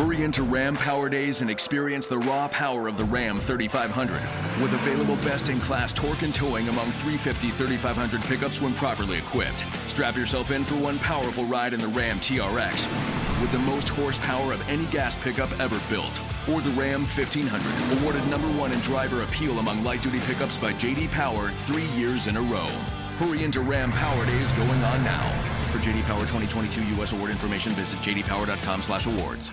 Hurry into Ram Power Days and experience the raw power of the Ram 3500. With available best in class torque and towing among 350 3500 pickups when properly equipped. Strap yourself in for one powerful ride in the Ram TRX with the most horsepower of any gas pickup ever built. Or the Ram 1500, awarded number one in driver appeal among light duty pickups by JD Power three years in a row. Hurry into Ram Power Days going on now. For JD Power 2022 U.S. award information, visit jdpower.com/awards.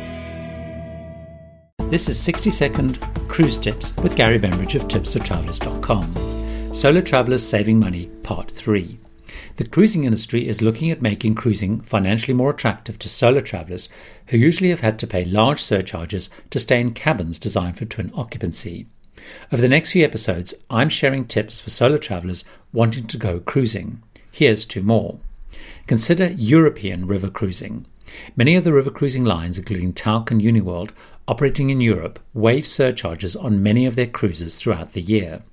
This is 60 second cruise tips with Gary Bembridge of tipsfortravelers.com. Solo Travelers Saving Money, Part 3. The cruising industry is looking at making cruising financially more attractive to solo travelers who usually have had to pay large surcharges to stay in cabins designed for twin occupancy. Over the next few episodes, I'm sharing tips for solo travelers wanting to go cruising. Here's two more. Consider European river cruising. Many of the river cruising lines, including Tauck and Uniworld, operating in Europe, waive surcharges on many of their cruises throughout the year.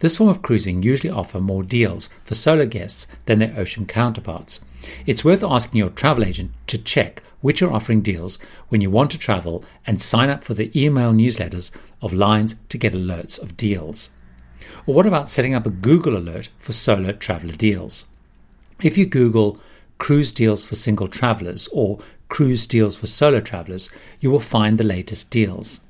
This form of cruising usually offer more deals for solo guests than their ocean counterparts. It's worth asking your travel agent to check which are offering deals when you want to travel and sign up for the email newsletters of lines to get alerts of deals. Or what about setting up a Google alert for solo traveler deals? If you Google cruise deals for single travelers or cruise deals for solo travelers, you will find the latest deals.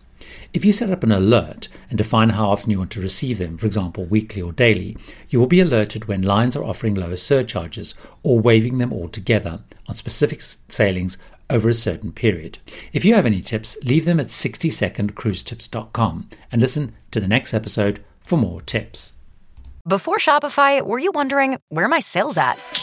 If you set up an alert and define how often you want to receive them, for example, weekly or daily, you will be alerted when lines are offering lower surcharges or waiving them altogether on specific sailings over a certain period. If you have any tips, leave them at 60secondcruisetips.com and listen to the next episode for more tips. Before Shopify, were you wondering where my sales at?